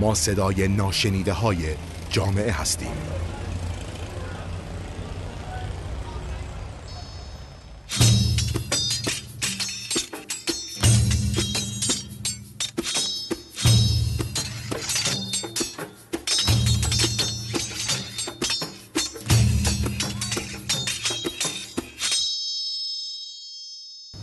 ما صدای ناشنیده های جامعه هستیم.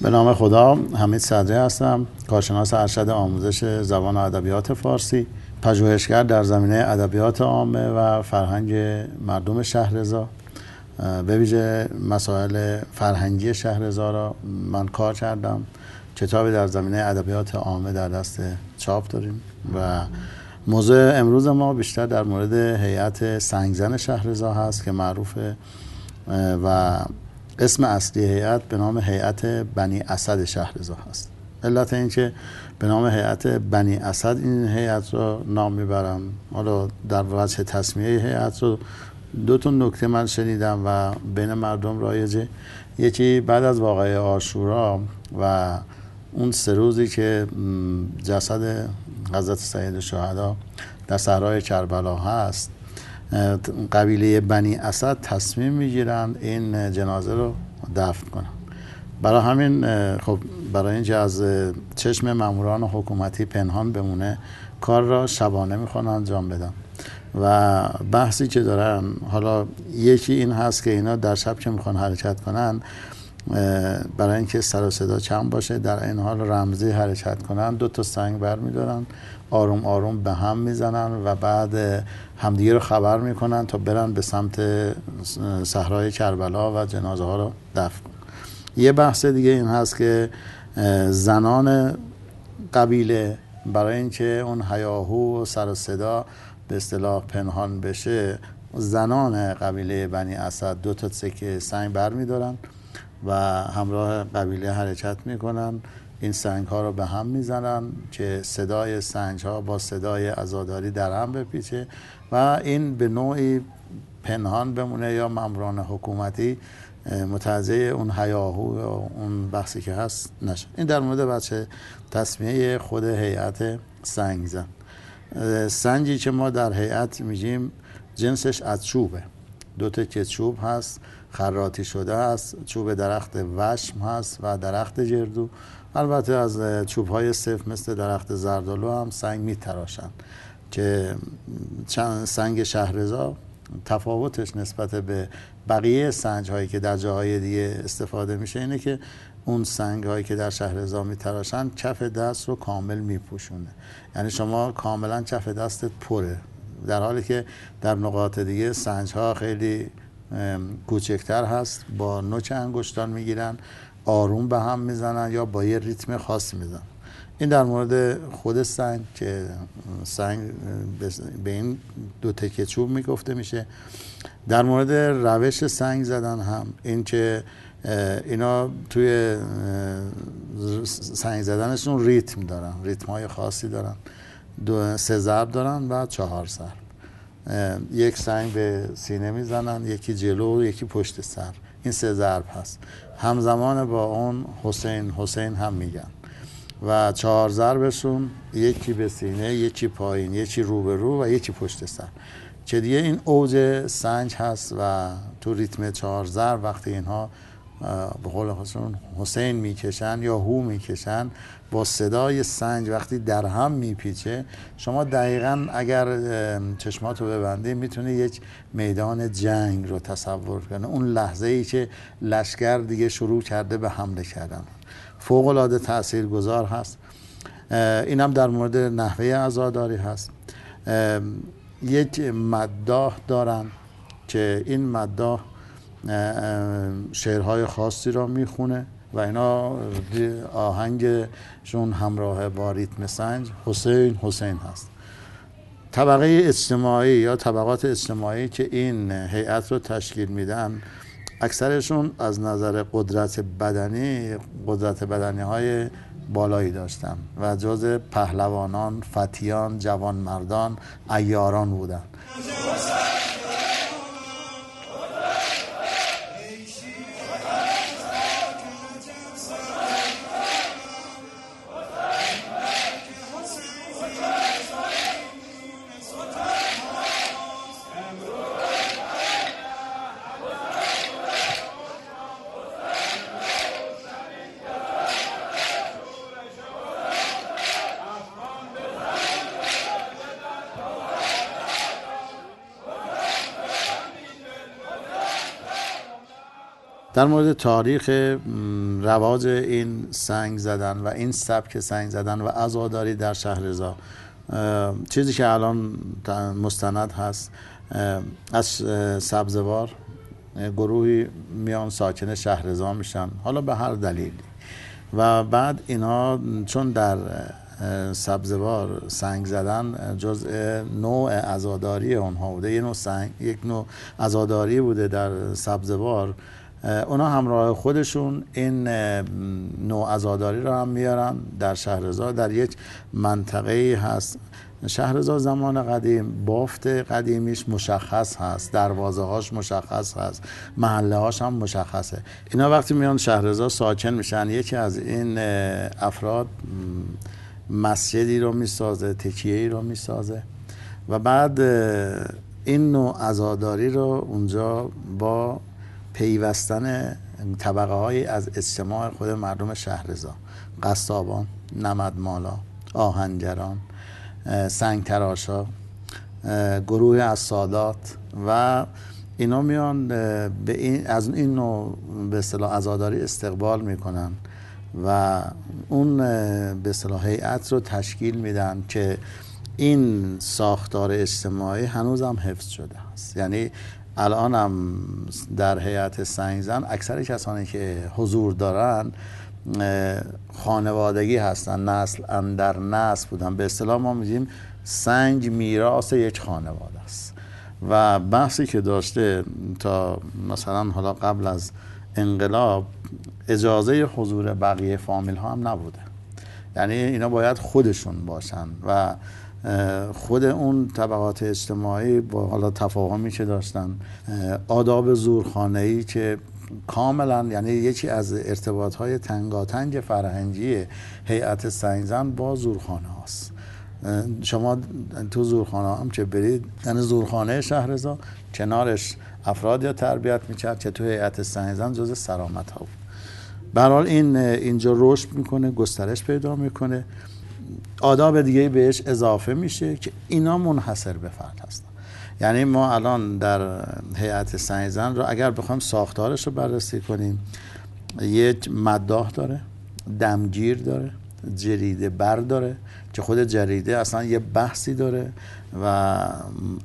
به نام خدا حمید صدری هستم کارشناس ارشد آموزش زبان و ادبیات فارسی. پژوهشگر در زمینه ادبیات عامه و فرهنگ مردم شهرزا به ویژه مسائل فرهنگی شهرزا را من کار کردم. کتابی در زمینه ادبیات عامه در دست چاپ داریم و موضوع امروز ما بیشتر در مورد هیئت سنگزن شهرزا هست که معروفه و اسم اصلی هیئت به نام هیئت بنی اسد شهرزا هست. علت اینکه به نام هیئت بنی اسد این هیئت رو نام می‌برم. حالا در وجه تصمیه هیئت رو دو تا نکته من شنیدم و بین مردم رایجه یکی بعد از واقعه آشورا و اون سه روزی که جسد حضرت سید شهدا در صحرای کربلا هست قبیله بنی اسد تصمیم می‌گیرند این جنازه رو دفن کنن برای همین خب برای اینکه از چشم ماموران حکومتی پنهان بمونه کار را شبانه می‌خوان انجام بدن. و بحثی که دارن حالا یکی این هست که اینا در شب که می‌خوان حرکت کنن برای اینکه سر و صدا کم باشه در این حال رمزی حرکت کنن دو تا سنگ بر میدارن آروم آروم به هم می‌زنن و بعد همدیگه رو خبر می‌کنن تا برن به سمت صحرای کربلا و جنازه ها رو دفن. یه بحث دیگه این هست که زنان قبیله برای اینکه اون هیاهو و سر و صدا به اصطلاح پنهان بشه زنان قبیله بنی اسد دو تا سکه سنگ بر میدارن و همراه قبیله حرکت می‌کنن این سنگ ها رو به هم می‌زنن که صدای سنگ ها با صدای ازاداری در هم بپیچه و این به نوعی پنهان بمونه یا ممران حکومتی متعزه اون هیاهو یا اون بحثی که هست نشه. این در مورد بچه تصمیه خود هیئت سنگ زن. سنگی که ما در هیئت میگیم جنسش از چوبه. دو که چوب هست خراتی شده است چوب درخت وشم هست و درخت جردو. البته از چوب های صف مثل درخت زردالو هم سنگ می تراشن که سنگ شهرزا تفاوتش نسبت به بقیه سنج هایی که در جاهای دیگه استفاده میشه اینه که اون سنگ هایی که در شهرزا میتراشن کف دست رو کامل میپوشونه. یعنی شما کاملا کف دستت پره. در حالی که در نقاط دیگه سنج ها خیلی کوچکتر هست با نوک انگشتان می‌گیرن آروم به هم می‌زنن یا با یه ریتم خاص می‌زنن. این در مورد خود سنگ که سنگ به این دو تکه چوب می‌گفته میشه. در مورد روش سنگ زدن هم این که اینا توی سنگ زدنشون ریتم دارن ریتم های خاصی دارن. دو سه ضرب دارن و چهار ضرب. یک سنگ به سینه می‌زنن یکی جلو یکی پشت سر. این سه ضرب هست. همزمان با اون حسین حسین هم میگن. و چهار ضربشون یکی به سینه یکی پایین یکی رو به رو و یکی پشت سر. که دیگه این اوج سنج هست و تو ریتم چهار ضرب وقتی اینها به قول حسین می‌کشن یا هو می‌کشن با صدای سنج وقتی در هم میپیچه شما دقیقا اگر چشماتو ببندی می‌تونی یک میدان جنگ رو تصور کنه اون لحظه ای که لشکر دیگه شروع کرده به حمله کردن. فوق العاده تأثیر گذار هست. این هم در مورد نحوه ازاداری هست. یک مداح دارن که این مداح شعرهای خاصی را می‌خونه و اینا آهنگشون همراه با ریتم سنج حسین حسین هست. طبقه اجتماعی یا طبقات اجتماعی که این هیئت رو تشکیل میدن اکثرشون از نظر قدرت بدنی قدرت بدنی های بالایی داشتن و جز پهلوانان، فتیان، جوانمردان، ایاران بودن. در مورد تاریخ رواج این سنگ زدن و این سبک سنگ زدن و عزاداری در شهرزا چیزی که الان مستند هست از سبزوار گروهی میان ساکن شهرزا میشن حالا به هر دلیلی. و بعد اینا چون در سبزوار سنگ زدن جز نوع ازاداری اونها بوده یه نوع سنگ یک نوع ازاداری بوده در سبزوار. اونا همراه خودشون این نوع ازاداری رو هم میارن در شهرزار در یک منطقه هست. شهرزار زمان قدیم بافت قدیمیش مشخص هست دروازه هاش مشخص هست محله هاش هم مشخصه. اینا وقتی میان شهرزار ساکن میشن یکی از این افراد مسجدی رو می‌سازه تکیه ای رو می‌سازه و بعد این نوع ازاداری رو اونجا با پیوستن طبقه های از اجتماع خود مردم شهرزا. قصابان نمدمالا آهنگران سنگ تراشا گروه از سادات و اینا میان به این از این نوع به اصطلاح عزاداری استقبال می‌کنن و اون به اصطلاح هیئت رو تشکیل میدن که این ساختار اجتماعی هنوز هم حفظ شده است. یعنی الان هم در هیئت سنگزن اکثر کسانی که حضور دارن خانوادگی هستن نسل اندر نسل بودن. به اصطلاح ما میگیم سنگ میراث یک خانواده است. و بحثی که داشته تا مثلا حالا قبل از انقلاب اجازه حضور بقیه فامیل ها هم نبوده. یعنی اینا باید خودشون باشن و خود اون طبقات اجتماعی با حالا تفاهمی که داشتن آداب زورخانه ای که کاملا یعنی یکی از ارتباط های تنگاتنگ فرهنگی هیئت سنگزن با زورخانه هاست. شما تو زورخانه هم که برید؟ یعنی زورخانه شهرزا کنارش افراد یا تربیت می‌کرد که تو هیئت سنگزن جز سرامت ها بود برحال این اینجا رشد می‌کنه گسترش پیدا می‌کنه. آداب دیگه بهش اضافه میشه که اینا منحصر به فرد هستن. یعنی ما الان در هیئت سنگزن رو اگر بخوایم ساختارش رو بررسی کنیم یک مداح داره دمگیر داره جریده بر داره که خود جریده اصلا یه بحثی داره و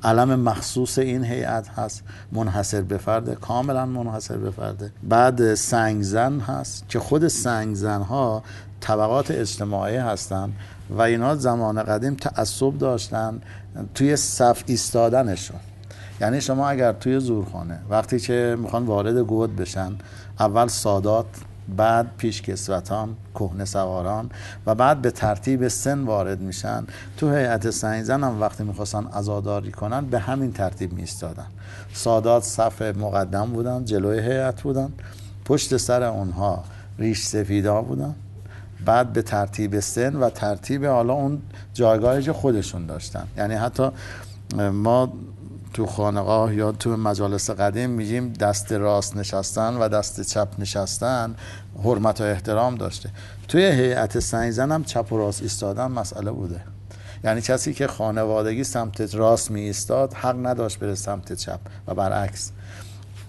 علم مخصوص این هیئت هست منحصر به فرده کاملا منحصر به فرده بعد سنگزن هست که خود سنگزن ها طبقات اجتماعی هستن و اینا زمان قدیم تعصب داشتن توی صف ایستادنشون. یعنی شما اگر توی زورخانه وقتی که می‌خوان وارد گود بشن اول سادات بعد پیشکسوتان کهنه سواران و بعد به ترتیب سن وارد میشن تو هیئت سنگزن هم وقتی می‌خواستن ازاداری کنن به همین ترتیب میستادن سادات صف مقدم بودن جلوی هیئت بودن پشت سر اونها ریش سفیدا بودن. بعد به ترتیب سن و ترتیب حالا اون جایگاهی خودشون داشتن. یعنی حتی ما تو خانقاه یا تو مجالس قدیم میگیم دست راست نشستن و دست چپ نشستن حرمت و احترام داشته. توی هیئت سنگزن هم چپ و راست ایستادن مسئله بوده. یعنی کسی که خانوادگی سمت راست می ایستاد حق نداشت بره سمت چپ و برعکس.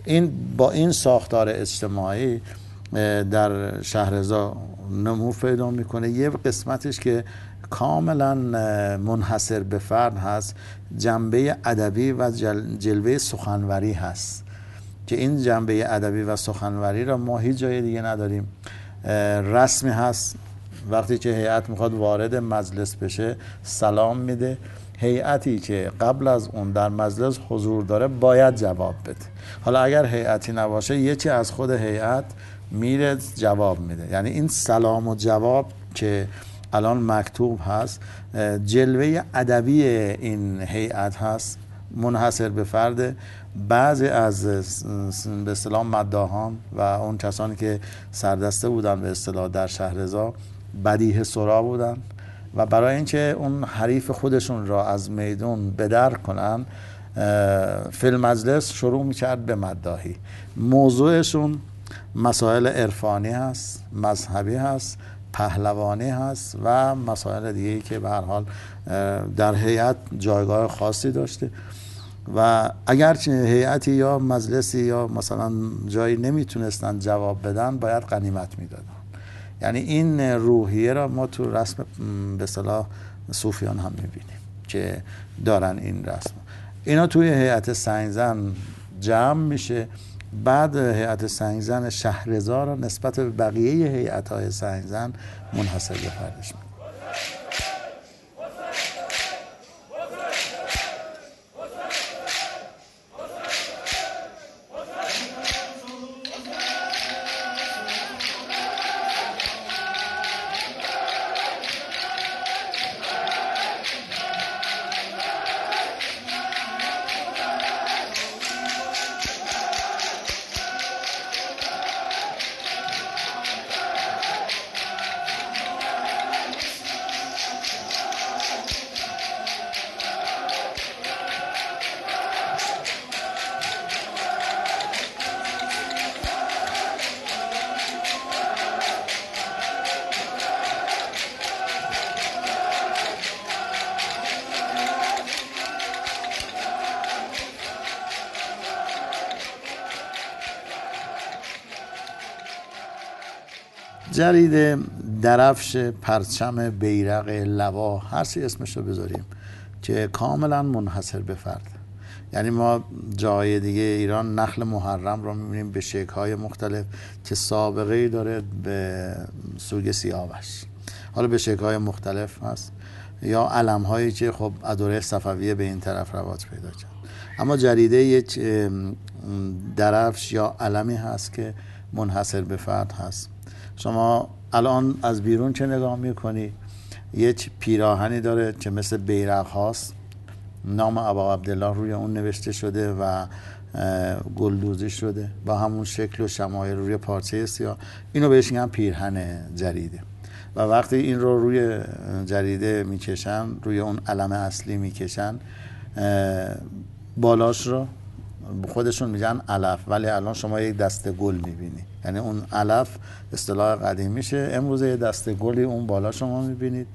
این با این ساختار اجتماعی در شهرزا نمو پیدا می‌کنه. یه قسمتش که کاملا منحصر به فرد هست جنبه ادبی و جلوه سخنوری هست. که این جنبه ادبی و سخنوری را ما هیچ جای دیگه نداریم. رسمی هست. وقتی که هیئت می‌خواد وارد مجلس بشه سلام میده. هیئتی که قبل از اون در مجلس حضور داره باید جواب بده. حالا اگر هیئتی نباشه یکی از خود هیئت میره جواب میده. یعنی این سلام و جواب که الان مکتوب هست جلوه ادبی این هیئت هست منحصر به فرد. بعضی از به اصطلاح مداهان و اون کسانی که سردسته بودن به اصطلاح در شهرزا بدیه سرا بودن و برای اینکه اون حریف خودشون را از میدون بدر کنن فیلم مجلس شروع می‌کرد به مداهی. موضوعشون مسائل عرفانی هست مذهبی هست پهلوانی هست و مسائل دیگه که به هر حال در هیئت جایگاه خاصی داشته. و اگر هیئتی یا مجلسی یا مثلا جایی نمی‌تونستن جواب بدن باید قنیمت می‌دادن. یعنی این روحیه را ما تو رسم به صلاح صوفیان هم می‌بینیم که دارن این رسم. اینا توی هیئت سنگزن جمع میشه. بعد هیئت سنگزن شهرزار را نسبت به بقیه هیئت های سنگزن منحصر به فردش جرید درفش پرچم بیرق لوا هر سی اسمش رو بذاریم که کاملا منحصر به فرد. یعنی ما جای دیگه ایران نخل محرم رو می‌بینیم به شکل مختلف که سابقه ای داره به سوگ سیاوش. حالا به شکل مختلف هست. یا علم هایی که خب ادوره صفویه به این طرف روات پیدا کرد. اما جریده یک درفش یا علمی هست که منحصر به فرد هست. شما الان از بیرون چه نگاه می‌کنی؟ یک پیراهنی داره که مثل بیرق هاست. نام ابا عبدالله روی اون نوشته شده و گلدوزی شده با همون شکل و شمایل روی پارچه سیاه. اینو بهش میگن پیرهن جریده. و وقتی این رو روی جریده می‌کشن روی اون علم اصلی می‌کشن بالاش رو خودشون میگن علف ولی الان شما یک دسته گل می‌بینی. یعنی اون علف اصطلاح قدیم میشه. امروز یه دسته گلی اون بالا شما می‌بینید.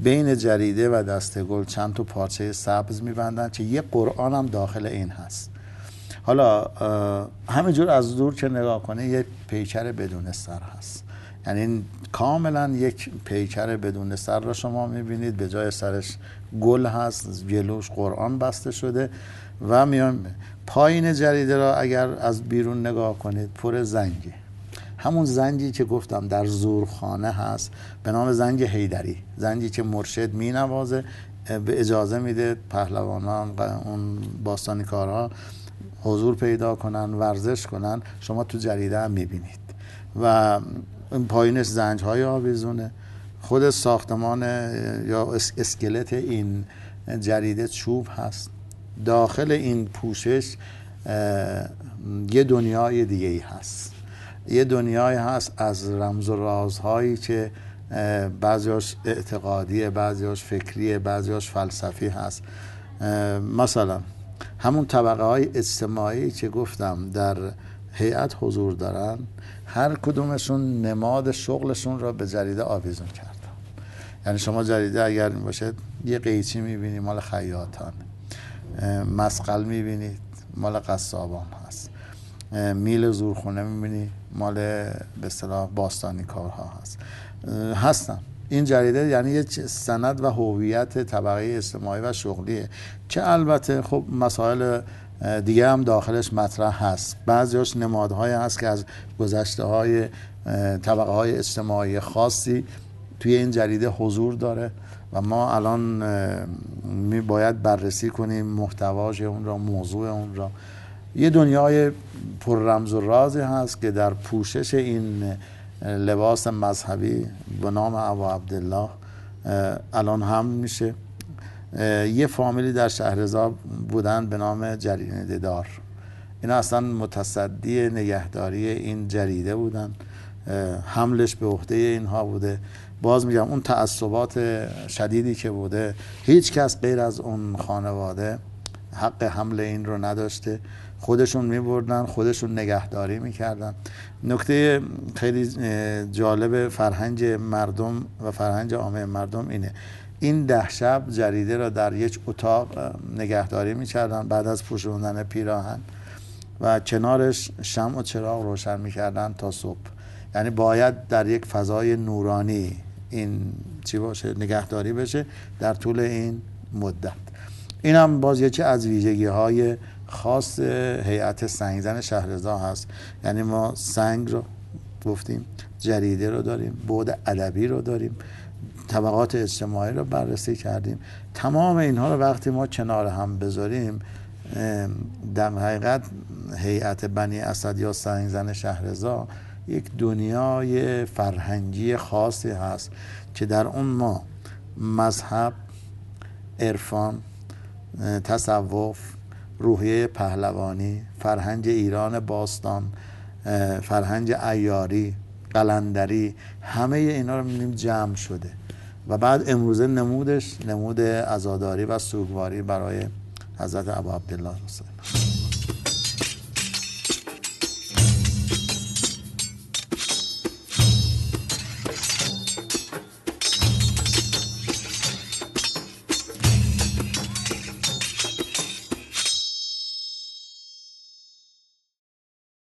بین جریده و دسته گل چند تا پارچه سبز میبندن که یه قرآن هم داخل این هست. حالا همینجور از دور که نگاه کنه یه پیکر بدون سر هست. یعنی کاملا یک پیکر بدون سر را شما می‌بینید. به جای سرش گل هست جلوش قرآن بسته شده و میان پایین جریده را اگر از بیرون نگاه کنید پر زنگه همون زنجی که گفتم در زورخانه هست. به نام زنگ هیدری زنجی که مرشد می نوازه به اجازه میده پهلوانان اون باستانی کارها حضور پیدا کنن ورزش کنن. شما تو جریده هم می‌بینید. و پایینش زنج های آویزونه خود ساختمان یا اسکلت این جریده چوب هست. داخل این پوشش یه دنیای دیگه ای هست. یه دنیای هست از رمز و رازهایی که بعضیاش اعتقادیه بعضیاش فکریه بعضیاش فلسفی هست. مثلا همون طبقه های اجتماعی که گفتم در هیئت حضور دارن هر کدومشون نماد شغلشون را به جریده آویزون کردن. یعنی شما جریده اگر باشه یه قیچی می‌بینید مال خیاطان. مسقل می‌بینید مال قصابان هست. میل زورخونه می‌بینی مال به اصطلاح باستانی کارها هست. هستن. این جریده یعنی یه سند و هویت طبقه اجتماعی و شغلیه. که البته خب مسائل دیگه هم داخلش مطرح هست. بعضیاش نمادهای هست که از گذشته های طبقه های اجتماعی خاصی توی این جریده حضور داره و ما الان می باید بررسی کنیم محتواش اون را موضوع اون را. یه دنیای پر رمز و رازی هست که در پوشش این لباس مذهبی به نام ابا عبدالله الان هم میشه. یه فامیلی در شهرزاد بودن به نام جریده دار اینا اصلا متصدی نگهداری این جریده بودن. حملش به عهده اینها بوده. باز میگم اون تعصبات شدیدی که بوده هیچ کس غیر از اون خانواده حق حمل این رو نداشته. خودشون میبردن خودشون نگهداری می‌کردن. نکته خیلی جالب فرهنگ مردم و فرهنگ عامه مردم اینه. این ده شب جریده را در یک اتاق نگهداری می‌کردن بعد از پوشوندن پیراهن و کنارش شم و چراغ روشن می‌کردن تا صبح. یعنی باید در یک فضای نورانی این چی باشه نگهداری بشه در طول این مدت. این هم باز یکی از ویژگی های خاص هیئت سنگزن شهرزا هست. یعنی ما سنگ رو گفتیم جریده رو داریم بود ادبی رو داریم. طبقات اجتماعی رو بررسی کردیم. تمام اینها رو وقتی ما کنار هم بذاریم در حقیقت هیئت بنی اسد یا سنگزن شهرزا یک دنیای فرهنگی خاصی هست که در اون ما مذهب عرفان تصوف روحیه پهلوانی فرهنگ ایران باستان فرهنگ ایاری قلندری همه اینا رو می‌بینیم جمع شده. و بعد امروزه نمودش نمود ازاداری و سوگواری برای حضرت ابا عبدالله حسین.